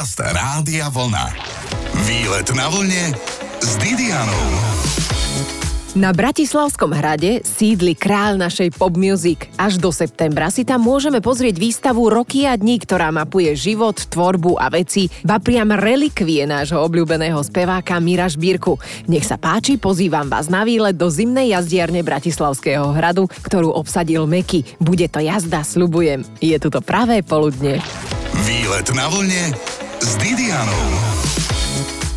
Podcast Rádia Vlna. Výlet na vlne s Didianou. Na Bratislavskom hrade sídli kráľ našej pop music. Až do septembra si tam môžeme pozrieť výstavu Roky a dní, ktorá mapuje život, tvorbu a veci, ba priam relikvie nášho obľúbeného speváka Mira Žbírku. Nech sa páči, pozývam vás na výlet do zimnej jazdiarne Bratislavského hradu, ktorú obsadil Meky. Bude to jazda, slubujem. Je tu to pravé poludne. Výlet na vlne s Didianou.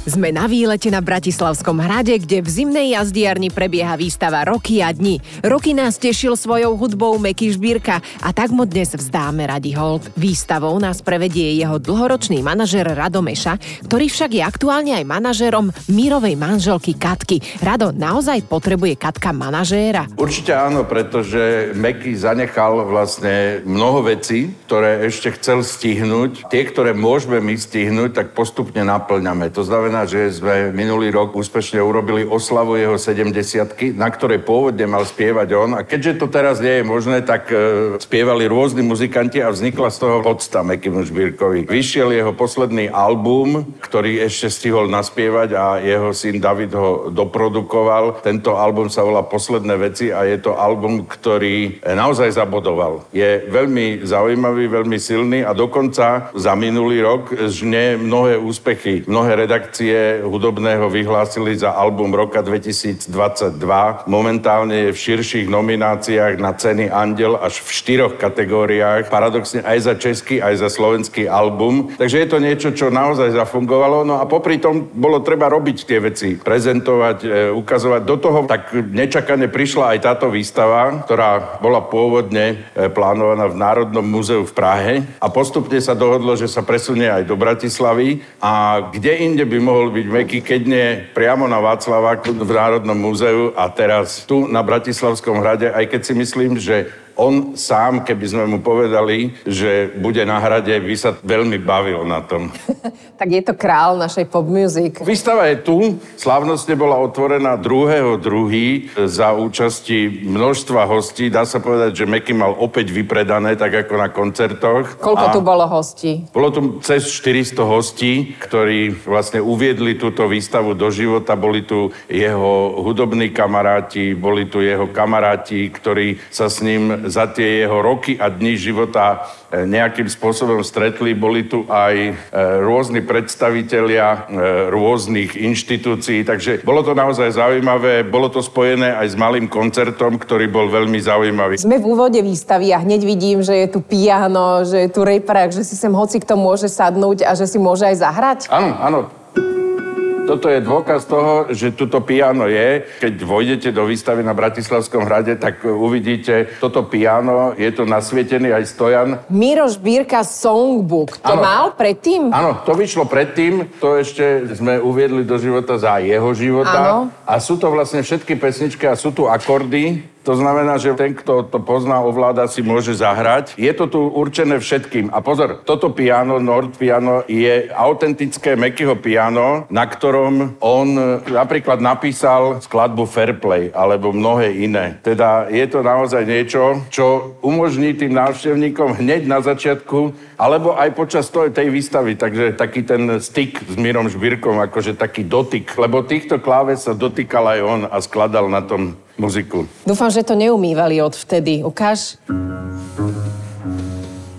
Sme na výlete na Bratislavskom hrade, kde v zimnej jazdiarni prebieha výstava Roky a dni. Roky nás tešil svojou hudbou Meky Žbírka a tak mu dnes vzdáme radi hold. Výstavou nás prevedie jeho dlhoročný manažer Rado Meša, ktorý však je aktuálne aj manažerom Mírovej manželky Katky. Rado, naozaj potrebuje Katka manažéra? Určite áno, pretože Meky zanechal vlastne mnoho vecí, ktoré ešte chcel stihnúť. Tie, ktoré môžeme my stihnúť, tak postupne naplňame. To znamená, znamená, že sme minulý rok úspešne urobili oslavu jeho 70 na ktorej pôvodne mal spievať on. A keďže to teraz nie je možné, tak e, spievali rôzni muzikanti a vznikla z toho podsta Mekimu Žbírkovi. Vyšiel jeho posledný album, ktorý ešte stihol naspievať a jeho syn David ho doprodukoval. Tento album sa volá Posledné veci a je to album, ktorý naozaj zabodoval. Je veľmi zaujímavý, veľmi silný a dokonca za minulý rok žne mnohé úspechy. Mnohé redakcie redakcie hudobného vyhlásili za album roka 2022. Momentálne je v širších nomináciách na ceny Andel až v štyroch kategóriách, paradoxne aj za český, aj za slovenský album. Takže je to niečo, čo naozaj zafungovalo. No a popri tom bolo treba robiť tie veci, prezentovať, e, ukazovať. Do toho tak nečakane prišla aj táto výstava, ktorá bola pôvodne e, plánovaná v Národnom múzeu v Prahe a postupne sa dohodlo, že sa presunie aj do Bratislavy a kde inde by mohol mohol byť Meky, keď nie priamo na Václaváku v Národnom múzeu a teraz tu na Bratislavskom hrade, aj keď si myslím, že on sám, keby sme mu povedali, že bude na hrade, by sa veľmi bavil na tom. tak je to král našej pop music. Výstava je tu. Slávnostne bola otvorená 2.2. za účasti množstva hostí. Dá sa povedať, že Meky mal opäť vypredané, tak ako na koncertoch. Koľko A tu bolo hostí? Bolo tu cez 400 hostí, ktorí vlastne uviedli túto výstavu do života. Boli tu jeho hudobní kamaráti, boli tu jeho kamaráti, ktorí sa s ním za tie jeho roky a dní života e, nejakým spôsobom stretli. Boli tu aj e, rôzni predstavitelia e, rôznych inštitúcií, takže bolo to naozaj zaujímavé. Bolo to spojené aj s malým koncertom, ktorý bol veľmi zaujímavý. Sme v úvode výstavy a hneď vidím, že je tu piano, že je tu reprák, že si sem hoci kto môže sadnúť a že si môže aj zahrať. Áno, áno. Toto je dôkaz toho, že tuto piano je. Keď vojdete do výstavy na Bratislavskom hrade, tak uvidíte toto piano. Je to nasvietený aj stojan. Miroš Bírka Songbook. To ano. mal predtým? Áno, to vyšlo predtým. To ešte sme uviedli do života za jeho života. Ano. A sú to vlastne všetky pesničky a sú tu akordy. To znamená, že ten, kto to pozná, ovláda, si môže zahrať. Je to tu určené všetkým. A pozor, toto piano, Nord piano, je autentické Mekyho piano, na ktorom on napríklad napísal skladbu Fairplay alebo mnohé iné. Teda je to naozaj niečo, čo umožní tým návštevníkom hneď na začiatku alebo aj počas tej výstavy. Takže taký ten styk s Mírom Žbírkom, akože taký dotyk. Lebo týchto kláves sa dotýkal aj on a skladal na tom muziku. Dúfam, že to neumývali od vtedy. Ukáž.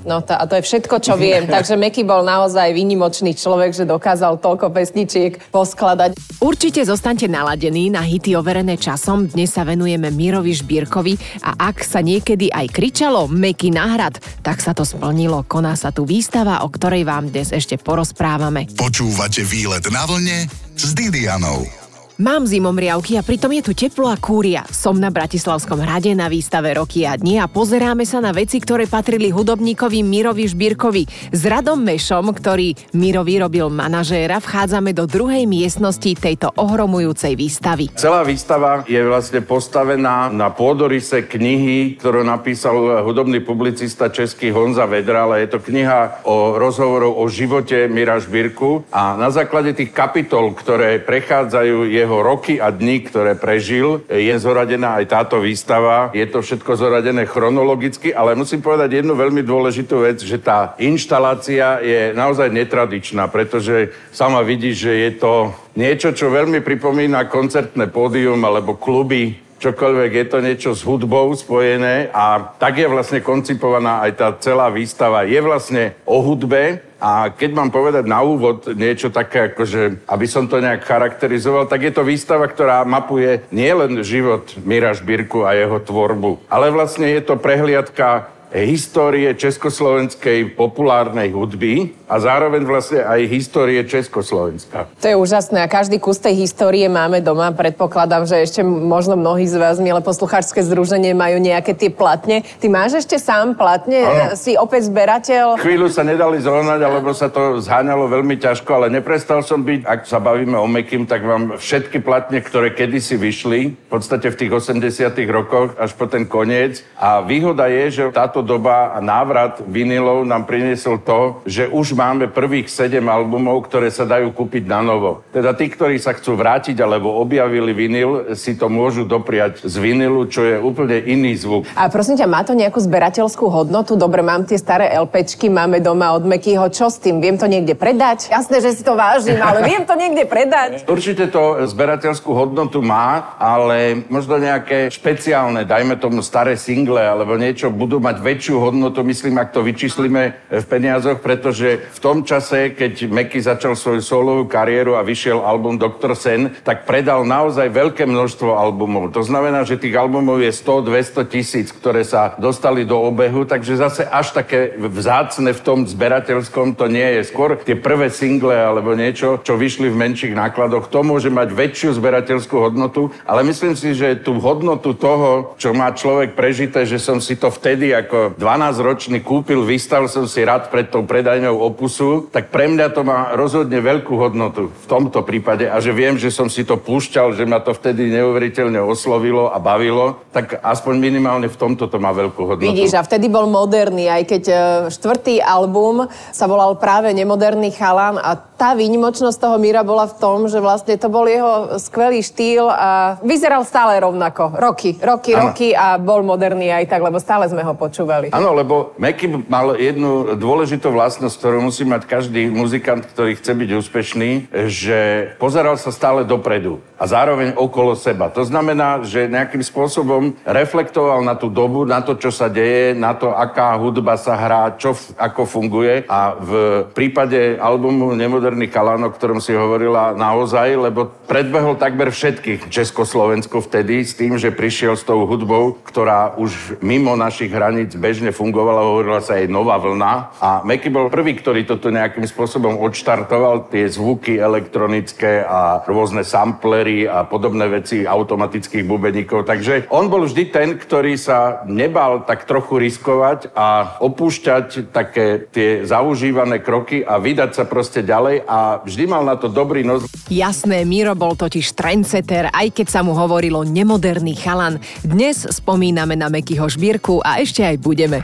No to, a to je všetko, čo viem. Takže Meky bol naozaj výnimočný človek, že dokázal toľko pesničiek poskladať. Určite zostaňte naladení na hity overené časom. Dnes sa venujeme Mirovi Žbírkovi a ak sa niekedy aj kričalo Meky nahrad, tak sa to splnilo. Koná sa tu výstava, o ktorej vám dnes ešte porozprávame. Počúvate výlet na vlne s Didianou. Mám zimomriavky a pritom je tu teplo a kúria. Som na Bratislavskom hrade na výstave Roky a dni a pozeráme sa na veci, ktoré patrili hudobníkovi Mirovi Žbírkovi. S Radom Mešom, ktorý Mirovi robil manažéra, vchádzame do druhej miestnosti tejto ohromujúcej výstavy. Celá výstava je vlastne postavená na pôdorise knihy, ktorú napísal hudobný publicista český Honza Vedra, ale je to kniha o rozhovorov o živote Mira Žbírku a na základe tých kapitol, ktoré prechádzajú je jeho roky a dni, ktoré prežil. Je zoradená aj táto výstava. Je to všetko zoradené chronologicky, ale musím povedať jednu veľmi dôležitú vec, že tá inštalácia je naozaj netradičná, pretože sama vidí, že je to niečo, čo veľmi pripomína koncertné pódium alebo kluby čokoľvek, je to niečo s hudbou spojené a tak je vlastne koncipovaná aj tá celá výstava. Je vlastne o hudbe, a keď mám povedať na úvod niečo také, akože, aby som to nejak charakterizoval, tak je to výstava, ktorá mapuje nielen život Mira Šbírku a jeho tvorbu, ale vlastne je to prehliadka histórie československej populárnej hudby a zároveň vlastne aj histórie Československa. To je úžasné a každý kus tej histórie máme doma. Predpokladám, že ešte možno mnohí z vás, milé poslucháčske združenie, majú nejaké tie platne. Ty máš ešte sám platne? Ano. Si opäť zberateľ? Chvíľu sa nedali zohnať, alebo sa to zháňalo veľmi ťažko, ale neprestal som byť. Ak sa bavíme o Mekým, tak vám všetky platne, ktoré kedysi vyšli, v podstate v tých 80 rokoch až po ten koniec. A výhoda je, že táto doba a návrat vinilov nám priniesol to, že už máme prvých sedem albumov, ktoré sa dajú kúpiť na novo. Teda tí, ktorí sa chcú vrátiť alebo objavili vinyl, si to môžu dopriať z vinilu, čo je úplne iný zvuk. A prosím ťa, má to nejakú zberateľskú hodnotu? Dobre, mám tie staré LPčky, máme doma od Mekyho. Čo s tým? Viem to niekde predať? Jasné, že si to vážim, ale viem to niekde predať. Určite to zberateľskú hodnotu má, ale možno nejaké špeciálne, dajme tomu staré single alebo niečo budú mať väčšiu hodnotu, myslím, ak to vyčíslime v peniazoch, pretože v tom čase, keď Meky začal svoju solovú kariéru a vyšiel album Dr. Sen, tak predal naozaj veľké množstvo albumov. To znamená, že tých albumov je 100-200 tisíc, ktoré sa dostali do obehu, takže zase až také vzácne v tom zberateľskom to nie je. Skôr tie prvé single alebo niečo, čo vyšli v menších nákladoch, to môže mať väčšiu zberateľskú hodnotu, ale myslím si, že tú hodnotu toho, čo má človek prežité, že som si to vtedy ako 12-ročný kúpil, vystal som si rád pred tou predajňou opusu, tak pre mňa to má rozhodne veľkú hodnotu v tomto prípade a že viem, že som si to púšťal, že ma to vtedy neuveriteľne oslovilo a bavilo, tak aspoň minimálne v tomto to má veľkú hodnotu. Vidíš, a vtedy bol moderný, aj keď e, štvrtý album sa volal práve Nemoderný chalan a tá výnimočnosť toho Míra bola v tom, že vlastne to bol jeho skvelý štýl a vyzeral stále rovnako. Roky, roky, ano. roky a bol moderný aj tak, lebo stále sme ho počúvali. Áno, lebo Meky mal jednu dôležitú vlastnosť, ktorú musí mať každý muzikant, ktorý chce byť úspešný, že pozeral sa stále dopredu a zároveň okolo seba. To znamená, že nejakým spôsobom reflektoval na tú dobu, na to, čo sa deje, na to, aká hudba sa hrá, čo ako funguje a v prípade albumu Nemoderný kalán, o ktorom si hovorila naozaj, lebo predbehol takmer všetkých Československu vtedy s tým, že prišiel s tou hudbou, ktorá už mimo našich hraníc bežne fungovala, hovorila sa aj nová vlna a Meky bol prvý, ktorý toto nejakým spôsobom odštartoval, tie zvuky elektronické a rôzne samplery kamery a podobné veci automatických bubeníkov. Takže on bol vždy ten, ktorý sa nebal tak trochu riskovať a opúšťať také tie zaužívané kroky a vydať sa proste ďalej a vždy mal na to dobrý nos. Jasné, Miro bol totiž trendsetter, aj keď sa mu hovorilo nemoderný chalan. Dnes spomíname na Mekyho šbírku a ešte aj budeme.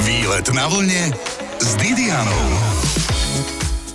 Výlet na vlne s Didianou.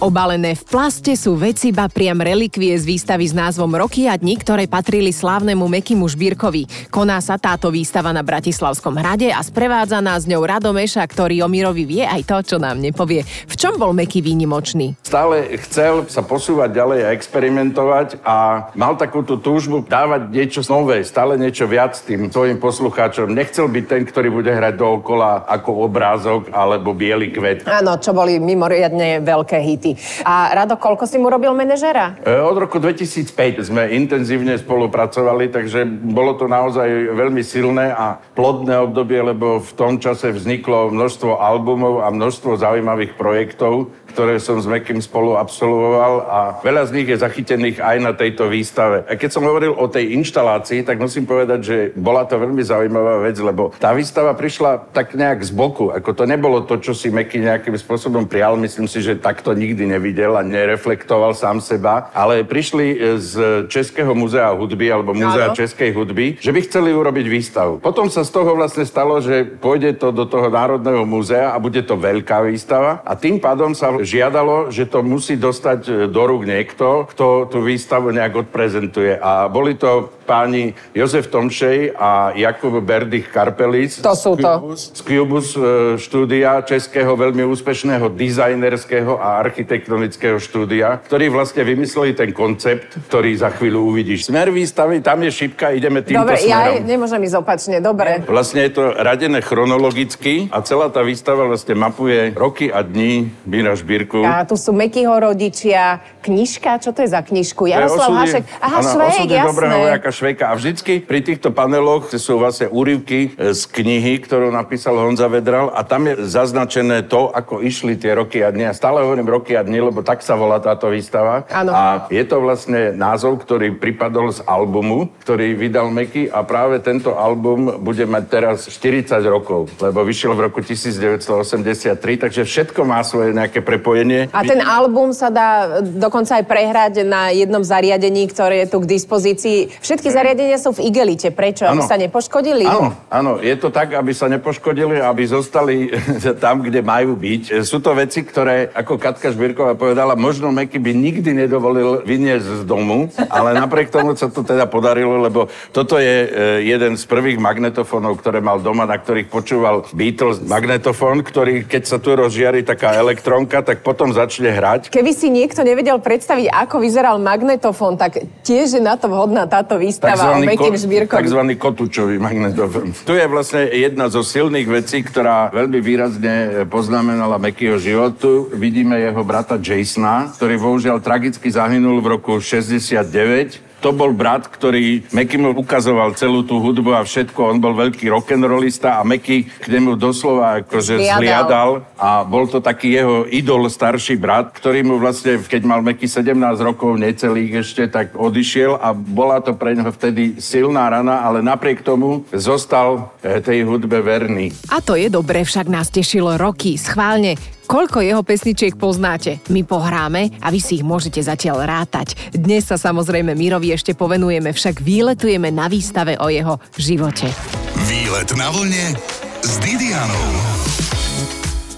Obalené v plaste sú veci, ba priam relikvie z výstavy s názvom Roky a dni, ktoré patrili slávnemu Mekimu Žbírkovi. Koná sa táto výstava na Bratislavskom hrade a sprevádza nás ňou Radomeša, ktorý o Mirovi vie aj to, čo nám nepovie. V čom bol Meky výnimočný? Stále chcel sa posúvať ďalej a experimentovať a mal takú tú túžbu dávať niečo nové, stále niečo viac tým svojim poslucháčom. Nechcel byť ten, ktorý bude hrať dookola ako obrázok alebo biely kvet. Áno, čo boli mimoriadne veľké hity A Rado, koľko si mu robil manažera? E, od roku 2005 sme intenzívne spolupracovali, takže bolo to naozaj veľmi silné a plodné obdobie, lebo v tom čase vzniklo množstvo albumov a množstvo zaujímavých projektov, ktoré som s Mekým spolu absolvoval a veľa z nich je zachytených aj na tejto výstave. A keď som hovoril o tej inštalácii, tak musím povedať, že bola to veľmi zaujímavá vec, lebo tá výstava prišla tak nejak z boku. Ako to nebolo to, čo si Meky nejakým spôsobom prijal. Myslím si, že takto nikdy nevidel a nereflektoval sám seba. Ale prišli z Českého múzea hudby alebo Múzea. Českej hudby, že by chceli urobiť výstavu. Potom sa z toho vlastne stalo, že pôjde to do toho Národného múzea a bude to veľká výstava a tým pádom sa žiadalo, že to musí dostať e, do rúk niekto, kto tú výstavu nejak odprezentuje. A boli to páni Jozef Tomšej a Jakub Berdych Karpelis. To sú to. Z Cubus e, štúdia, českého veľmi úspešného dizajnerského a architektonického štúdia, ktorí vlastne vymysleli ten koncept, ktorý za chvíľu uvidíš. Smer výstavy, tam je šipka, ideme týmto Dobre, smerom. ja nemôžem ísť opačne, dobre. Vlastne je to radené chronologicky a celá tá výstava vlastne mapuje roky a dní Míra Šbírku. A tu sú Mekyho rodičia, knižka, čo to je za knižku? Jaroslav Hašek. Aha, Švejk, dobrého jasné. vojaka Švejka. A vždycky pri týchto paneloch sú vlastne úryvky e, z knihy, ktorú napísal Honza Vedral a tam je zaznačené to, ako išli tie roky a dni. A stále hovorím roky a dni, lebo tak sa volá táto výstava. Áno. A je to vlastne názov, ktorý pripadol z albumu, ktorý vydal Meky a práve tento album bude mať teraz 40 rokov, lebo vyšiel v roku 1983, takže všetko má svoje nejaké prepojenie. A ten album sa dá dokonca aj prehrať na jednom zariadení, ktoré je tu k dispozícii. Všetky zariadenia sú v igelite. Prečo? Aby sa nepoškodili? Áno, áno, je to tak, aby sa nepoškodili, aby zostali tam, kde majú byť. Sú to veci, ktoré, ako Katka Žbírková povedala, možno Meky by nikdy nedovolil vyniesť z domu, ale napriek tomu sa to teda podarilo, lebo toto je e, jeden z prvých magnetofónov, ktoré mal doma, na ktorých počúval Beatles magnetofón, ktorý, keď sa tu rozžiari taká elektronka, tak potom začne hrať. Keby si niekto nevedel predstaviť, ako vyzeral magnetofón, tak tiež je na to vhodná táto výstava o Mekým Žbírkovi. takzvaný kotúčový magnetofón. Tu je vlastne jedna zo silných vecí, ktorá veľmi výrazne poznamenala Mekyho životu. Vidíme jeho brata Jasona, ktorý bohužiaľ tragicky zahynul v roku 69 to bol brat, ktorý Meky mu ukazoval celú tú hudbu a všetko. On bol veľký rock'n'rollista a Meky k nemu doslova akože Zliadal. zliadal a bol to taký jeho idol, starší brat, ktorý mu vlastne, keď mal Meky 17 rokov, necelých ešte, tak odišiel a bola to pre neho vtedy silná rana, ale napriek tomu zostal eh, tej hudbe verný. A to je dobre, však nás tešilo roky. Schválne, koľko jeho pesničiek poznáte? My pohráme a vy si ich môžete zatiaľ rátať. Dnes sa samozrejme Mirovi ešte povenujeme, však výletujeme na výstave o jeho živote. Výlet na vlne s Didianou.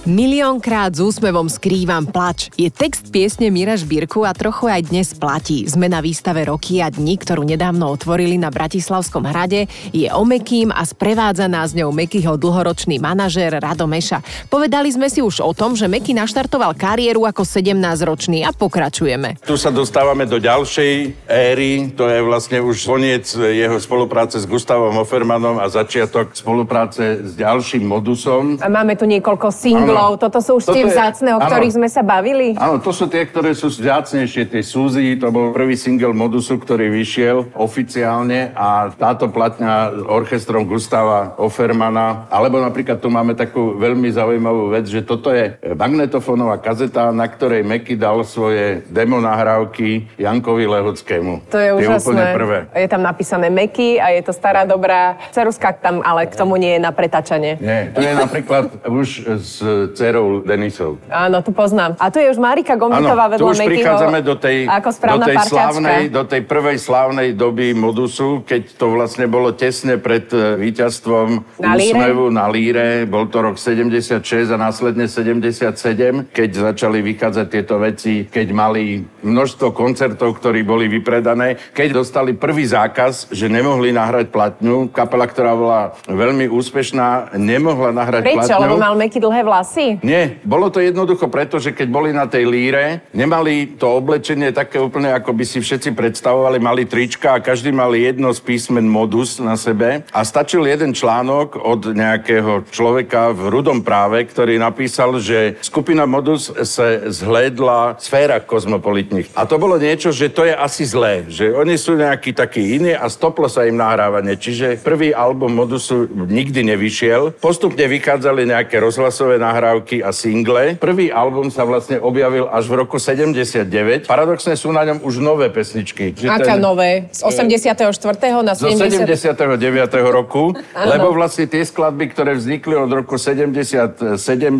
Miliónkrát s úsmevom skrývam plač. Je text piesne Mira Žbírku a trochu aj dnes platí. Sme na výstave Roky a dni, ktorú nedávno otvorili na Bratislavskom hrade. Je o Mekým a sprevádza nás ňou Mekyho dlhoročný manažér Rado Meša. Povedali sme si už o tom, že Meky naštartoval kariéru ako 17-ročný a pokračujeme. Tu sa dostávame do ďalšej éry, to je vlastne už koniec jeho spolupráce s Gustavom Offermanom a začiatok spolupráce s ďalším modusom. A máme tu niekoľko singlov. Áno. Toto sú už Toto tie je- vzácne, o áno. ktorých sme sa bavili. Áno, to sú tie, ktoré sú vzácnejšie, tie Suzy, to bol prvý single Modusu, ktorý vyšiel oficiálne a táto platňa s orchestrom Gustava Offermana, alebo napríklad tu máme takú veľmi zaujímavú vec, že toto je magnetofónová kazeta, na ktorej Meky dal svoje demo nahrávky Jankovi Lehockému. To je Tie úžasné. úplne prvé. Je tam napísané Meky a je to stará dobrá ceruska tam, ale k tomu nie je na pretačanie. Nie, to je napríklad už s dcerou Denisou. Áno, tu poznám. A tu je už Marika Gomitová tu vedľa už Mekyho. prichádzame do tej, ako do tej parťačka. slávnej, do tej prvej slávnej doby modusu, keď to vlastne bolo tesne pred e, víťazstvom Na líre? úsmevu na líre. Bol to rok 76 a následne 77, keď začali vychádzať tieto veci, keď mali množstvo koncertov, ktorí boli vypredané, keď dostali prvý zákaz, že nemohli nahrať platňu. Kapela, ktorá bola veľmi úspešná, nemohla nahrať Prečo? platňu. Lebo mal Meky dlhé vlasy? Nie, bolo to jednoducho preto, že keď boli na tej líre, nemali to oblečenie také úplne, ako by si všetci predstavovali, mali trička a každý mal jedno z písmen modus na sebe a stačil jeden článok od nejakého človeka v rudom práve, ktorý napísal, že skupina modus sa zhlédla v sférach kozmopolitných. A to bolo niečo, že to je asi zlé, že oni sú nejakí takí iní a stoplo sa im nahrávanie. Čiže prvý album modusu nikdy nevyšiel. Postupne vychádzali nejaké rozhlasové nahrávky a single. Prvý album sa vlastne objavil až v roku 79. Paradoxne sú na ňom už nové pesničky. Že Aká nové? Z 84. na zo 70. 79. roku, lebo vlastne tie skladby, ktoré vznikli od roku 77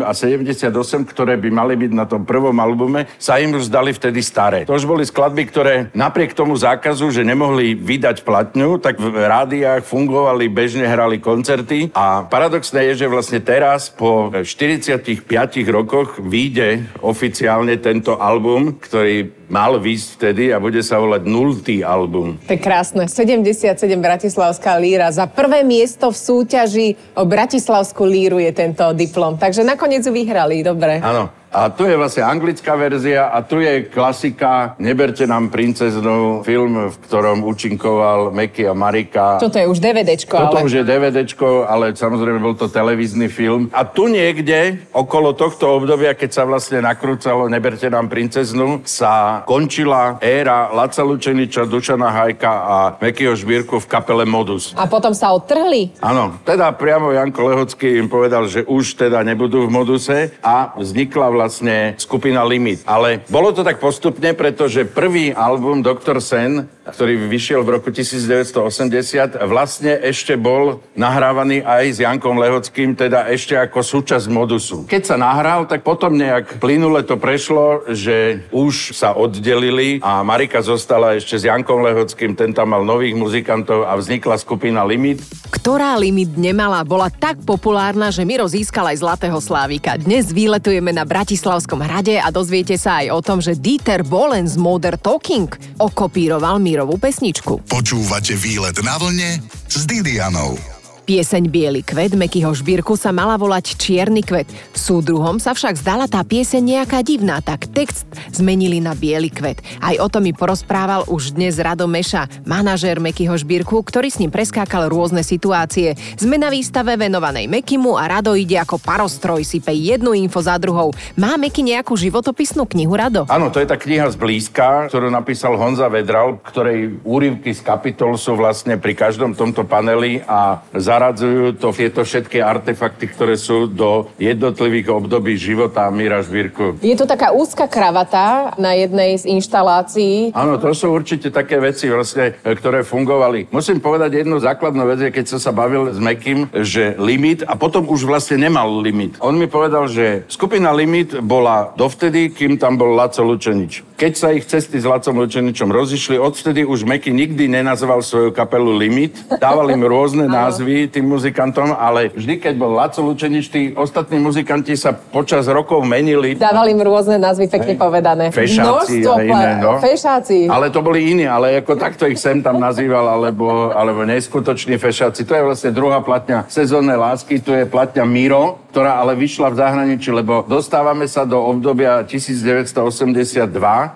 a 78, ktoré by mali byť na tom prvom albume, sa im už zdali vtedy staré. To už boli skladby, ktoré napriek tomu zákazu, že nemohli vydať platňu, tak v rádiách fungovali, bežne hrali koncerty a paradoxné je, že vlastne teraz po 40 65 rokoch vyjde oficiálne tento album, ktorý mal výsť vtedy a bude sa volať nultý album. To je krásne. 77 Bratislavská líra. Za prvé miesto v súťaži o Bratislavskú líru je tento diplom. Takže nakoniec vyhrali, dobre. Áno. A tu je vlastne anglická verzia a tu je klasika Neberte nám princeznu, film, v ktorom účinkoval Meky a Marika. Toto je už DVDčko, Toto ale... už je DVDčko, ale samozrejme bol to televízny film. A tu niekde, okolo tohto obdobia, keď sa vlastne nakrúcalo Neberte nám princeznu, sa končila éra Laca Lučeniča, Dušana Hajka a Mekyho Žbírku v kapele Modus. A potom sa odtrhli? Áno, teda priamo Janko Lehocký im povedal, že už teda nebudú v Moduse a vznikla vlastne skupina Limit. Ale bolo to tak postupne, pretože prvý album Dr. Sen, ktorý vyšiel v roku 1980, vlastne ešte bol nahrávaný aj s Jankom Lehockým, teda ešte ako súčasť Modusu. Keď sa nahral, tak potom nejak plynule to prešlo, že už sa oddelili a Marika zostala ešte s Jankom Lehockým, ten tam mal nových muzikantov a vznikla skupina Limit. Ktorá Limit nemala, bola tak populárna, že Miro získal aj Zlatého Slávika. Dnes výletujeme na Bratislavskom hrade a dozviete sa aj o tom, že Dieter Bohlen z Modern Talking okopíroval Mirovú pesničku. Počúvate výlet na vlne s Didianou. Pieseň Bielý kvet Mekyho Žbírku sa mala volať Čierny kvet. Súdruhom sa však zdala tá pieseň nejaká divná, tak text zmenili na Bielý kvet. Aj o tom mi porozprával už dnes Rado Meša, manažér Mekyho Žbírku, ktorý s ním preskákal rôzne situácie. Sme na výstave venovanej Mekimu a Rado ide ako parostroj, sype jednu info za druhou. Má Meky nejakú životopisnú knihu, Rado? Áno, to je tá kniha z blízka, ktorú napísal Honza Vedral, ktorej úryvky z kapitol sú vlastne pri každom tomto paneli a zaradzujú to tieto všetky artefakty, ktoré sú do jednotlivých období života Míra Žbírku. Je tu taká úzka kravata na jednej z inštalácií. Áno, to sú určite také veci, vlastne, e, ktoré fungovali. Musím povedať jednu základnú vec, keď som sa bavil s Mekým, že limit, a potom už vlastne nemal limit. On mi povedal, že skupina Limit bola dovtedy, kým tam bol Laco Lučenič. Keď sa ich cesty s Lacom Lučeničom rozišli, odvtedy už Meky nikdy nenazval svoju kapelu Limit. Dával im rôzne názvy tým muzikantom, ale vždy, keď bol Laco Lučenič, tí ostatní muzikanti sa počas rokov menili. Dávali im rôzne názvy, pekne povedané. Fešáci a iné, no. Fešáci. Ale to boli iní, ale ako takto ich sem tam nazýval, alebo, alebo neskutoční fešáci. To je vlastne druhá platňa sezónnej lásky, tu je platňa Miro, ktorá ale vyšla v zahraničí, lebo dostávame sa do obdobia 1982,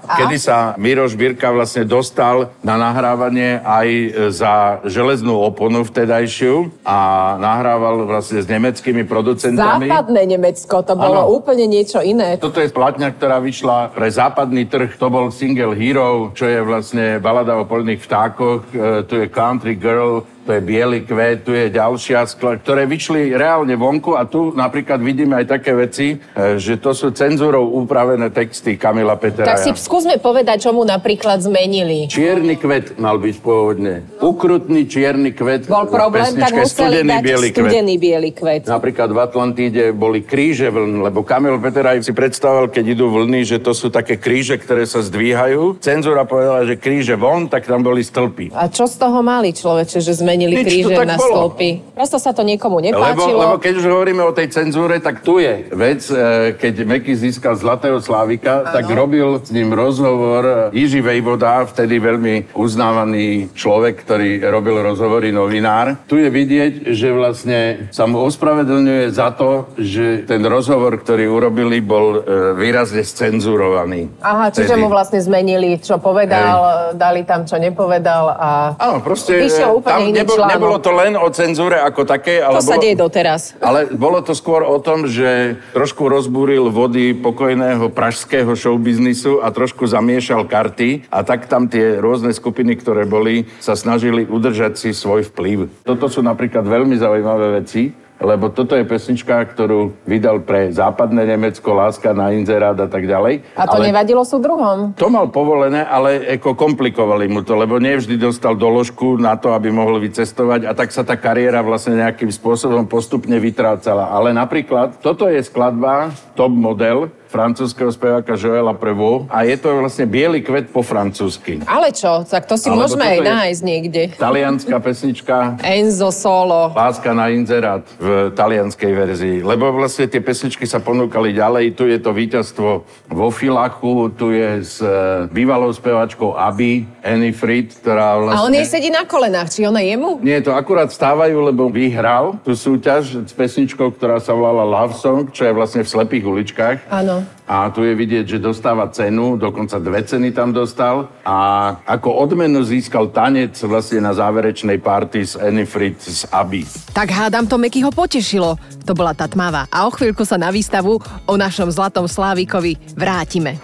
kedy sa Miro Žbírka vlastne dostal na nahrávanie aj za železnú oponu vtedajšiu a nahrával vlastne s nemeckými producentami. Západné Nemecko, to bolo Áno. úplne niečo iné. Toto je platňa, ktorá vyšla pre západný trh. To bol single Hero, čo je vlastne balada o polných vtákoch. E, tu je Country Girl, to je Bielý kvet, tu je ďalšia, skla- ktoré vyšli reálne vonku a tu napríklad vidíme aj také veci, e, že to sú cenzúrou upravené texty Kamila Petera. Tak si skúsme povedať, čo mu napríklad zmenili. Čierny kvet mal byť pôvodne. Ukrutný čierny kvet. Bol problém, tak museli Studený dať biely kvet. studený biely kvet. Napríklad v Atlantíde boli kríže vln, lebo Kamil Peteraj si predstavoval, keď idú vlny, že to sú také kríže, ktoré sa zdvíhajú. Cenzúra povedala, že kríže von, tak tam boli stĺpy. A čo z toho mali človeče, že zmenili Nič, to kríže tak na bolo. stĺpy? Prosto sa to niekomu Lebo, nepáčilo. lebo keď už hovoríme o tej cenzúre, tak tu je vec, e, keď Meky získal Zlatého Slávika, tak robil s ním rozhovor Jiži Vejvoda, vtedy veľmi uznávaný človek, ktorý robil rozhovory novinár. Tu je vidieť, že vlastne sa mu ospravedlňuje za to, že ten rozhovor, ktorý urobili, bol e, výrazne scenzurovaný. Aha, čiže Vtedy. mu vlastne zmenili, čo povedal, dali tam, čo nepovedal a... Áno, proste Vyšiel e, úplne tam iný nebol, článok. nebolo to len o cenzúre ako také, ale To sa bolo, deje doteraz. Ale bolo to skôr o tom, že trošku rozbúril vody pokojného pražského showbiznisu a trošku zamiešal karty a tak tam tie rôzne skupiny, ktoré boli, sa snažili udržať si svoj vplyv. Toto sú napríklad veľmi zaujímavé veci, lebo toto je pesnička, ktorú vydal pre západné Nemecko, Láska na inzerát a tak ďalej. A to nevadilo sú druhom. To mal povolené, ale ako komplikovali mu to, lebo nevždy dostal doložku na to, aby mohol vycestovať a tak sa tá kariéra vlastne nejakým spôsobom postupne vytrácala. Ale napríklad, toto je skladba Top Model, francúzského speváka Joela Prevot a je to vlastne biely kvet po francúzsky. Ale čo, tak to si Alebo môžeme aj nájsť niekde. Talianská pesnička Enzo Solo. Láska na inzerát v talianskej verzii. Lebo vlastne tie pesničky sa ponúkali ďalej. Tu je to víťazstvo vo Filachu, tu je s e, bývalou spevačkou Abby, Annie Fried, ktorá vlastne... A on jej sedí na kolenách, či ona jemu? Nie, to akurát stávajú, lebo vyhral tú súťaž s pesničkou, ktorá sa volala Love Song, čo je vlastne v slepých uličkách. Áno. A tu je vidieť, že dostáva cenu, dokonca dve ceny tam dostal. A ako odmenu získal tanec vlastne na záverečnej party s Annie Fried z Abby. Tak hádam, to Meky ho potešilo. To bola tá tmavá. A o chvíľku sa na výstavu o našom zlatom slávikovi vrátime.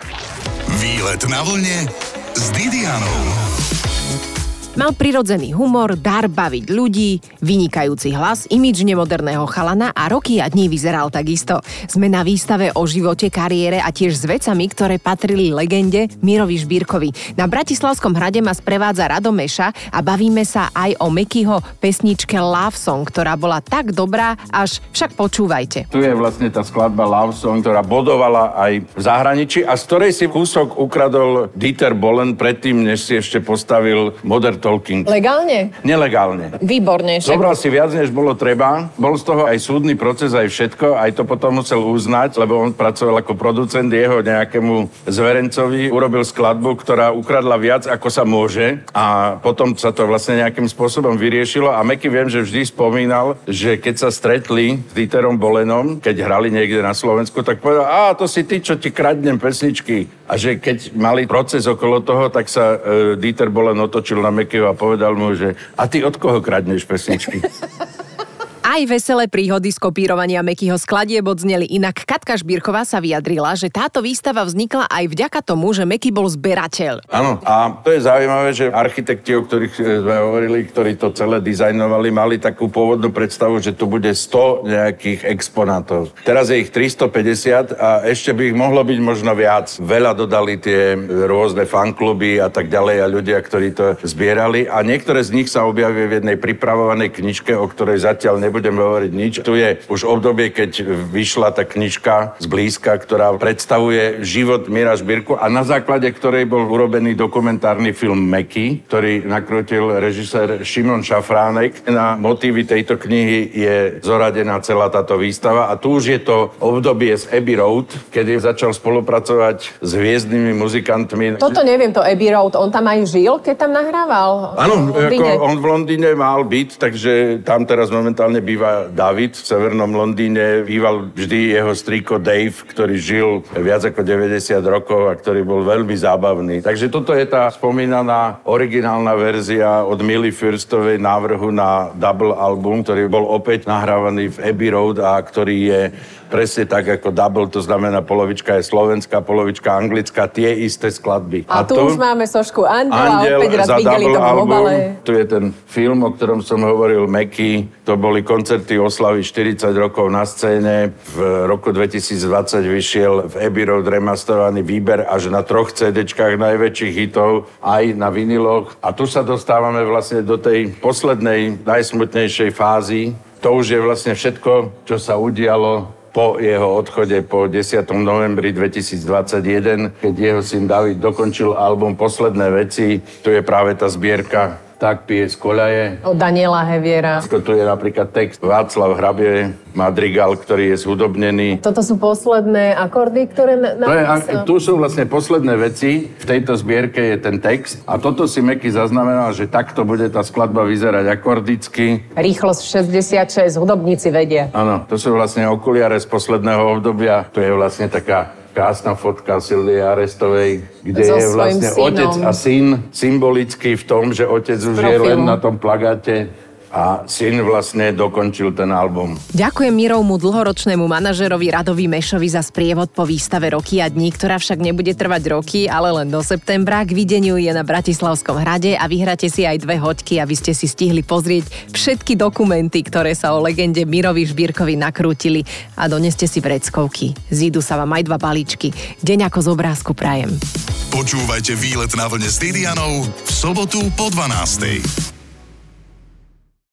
Výlet na vlne s Didianou. Mal prirodzený humor, dar baviť ľudí, vynikajúci hlas, imič nemoderného chalana a roky a dní vyzeral takisto. Sme na výstave o živote, kariére a tiež s vecami, ktoré patrili legende Mirovi Žbírkovi. Na Bratislavskom hrade ma sprevádza Rado Meša a bavíme sa aj o Mekyho pesničke Love Song, ktorá bola tak dobrá, až však počúvajte. Tu je vlastne tá skladba Love Song, ktorá bodovala aj v zahraničí a z ktorej si kúsok ukradol Dieter Bolen predtým, než si ešte postavil Modern Talking. Legálne? Nelegálne. Výborne. Však... Zobral si viac, než bolo treba. Bol z toho aj súdny proces, aj všetko. Aj to potom musel uznať, lebo on pracoval ako producent jeho nejakému zverencovi. Urobil skladbu, ktorá ukradla viac, ako sa môže. A potom sa to vlastne nejakým spôsobom vyriešilo. A Meky viem, že vždy spomínal, že keď sa stretli s Dieterom Bolenom, keď hrali niekde na Slovensku, tak povedal, a to si ty, čo ti kradnem pesničky. A že keď mali proces okolo toho, tak sa e, Dieter Bolen otočil na Mekyho a povedal mu, že a ty od koho kradneš pesničky? Aj veselé príhody z kopírovania Mekyho skladieb odzneli. Inak Katka Šbírková sa vyjadrila, že táto výstava vznikla aj vďaka tomu, že Meky bol zberateľ. Áno, a to je zaujímavé, že architekti, o ktorých e, sme hovorili, ktorí to celé dizajnovali, mali takú pôvodnú predstavu, že tu bude 100 nejakých exponátov. Teraz je ich 350 a ešte by ich mohlo byť možno viac. Veľa dodali tie rôzne fankluby a tak ďalej a ľudia, ktorí to zbierali a niektoré z nich sa objavia v jednej pripravovanej knižke, o ktorej zatiaľ nebudem hovoriť nič. Tu je už obdobie, keď vyšla tá knižka z blízka, ktorá predstavuje život Mira Žbírku a na základe ktorej bol urobený dokumentárny film Meky, ktorý nakrútil režisér Šimon Šafránek. Na motívy tejto knihy je zoradená celá táto výstava a tu už je to obdobie z Abbey Road, kedy začal spolupracovať s hviezdnymi muzikantmi. Toto neviem, to Abbey Road, on tam aj žil, keď tam nahrával? Áno, on v Londýne mal byť, takže tam teraz momentálne býva David v severnom Londýne. Býval vždy jeho strýko Dave, ktorý žil viac ako 90 rokov a ktorý bol veľmi zábavný. Takže toto je tá spomínaná originálna verzia od Milly Firstovej návrhu na double album, ktorý bol opäť nahrávaný v Abbey Road a ktorý je presne tak ako double, to znamená polovička je slovenská, polovička anglická, tie isté skladby. A tu už máme sošku Andela, Andel opäť raz za videli double to obale. Tu je ten film, o ktorom som hovoril, Meky. To boli koncerty oslavy 40 rokov na scéne. V roku 2020 vyšiel v Abbey Road remasterovaný výber až na troch CD-čkách najväčších hitov, aj na viniloch. A tu sa dostávame vlastne do tej poslednej, najsmutnejšej fázy. To už je vlastne všetko, čo sa udialo po jeho odchode po 10. novembri 2021, keď jeho syn David dokončil album Posledné veci. Tu je práve tá zbierka Tak pije z koľaje. Od Daniela Heviera. Tu je napríklad text Václav Hrabie, Madrigal, ktorý je zhudobnený. Toto sú posledné akordy, ktoré napísal. tu sú vlastne posledné veci. V tejto zbierke je ten text. A toto si Meky zaznamenal, že takto bude tá skladba vyzerať akordicky. Rýchlosť 66, hudobníci vedia. Áno, to sú vlastne okuliare z posledného obdobia. To je vlastne taká krásna fotka Silvie Arestovej, kde So je vlastne synom. otec a syn symbolický v tom, že otec už je profilu. len na tom plagáte a syn vlastne dokončil ten album. Ďakujem Mirovmu dlhoročnému manažerovi Radovi Mešovi za sprievod po výstave Roky a dní, ktorá však nebude trvať roky, ale len do septembra. K videniu je na Bratislavskom hrade a vyhráte si aj dve hoďky, aby ste si stihli pozrieť všetky dokumenty, ktoré sa o legende Mirovi Žbírkovi nakrútili a doneste si vreckovky. Zídu sa vám aj dva balíčky. Deň ako z obrázku prajem. Počúvajte výlet na vlne s Didianou v sobotu po 12.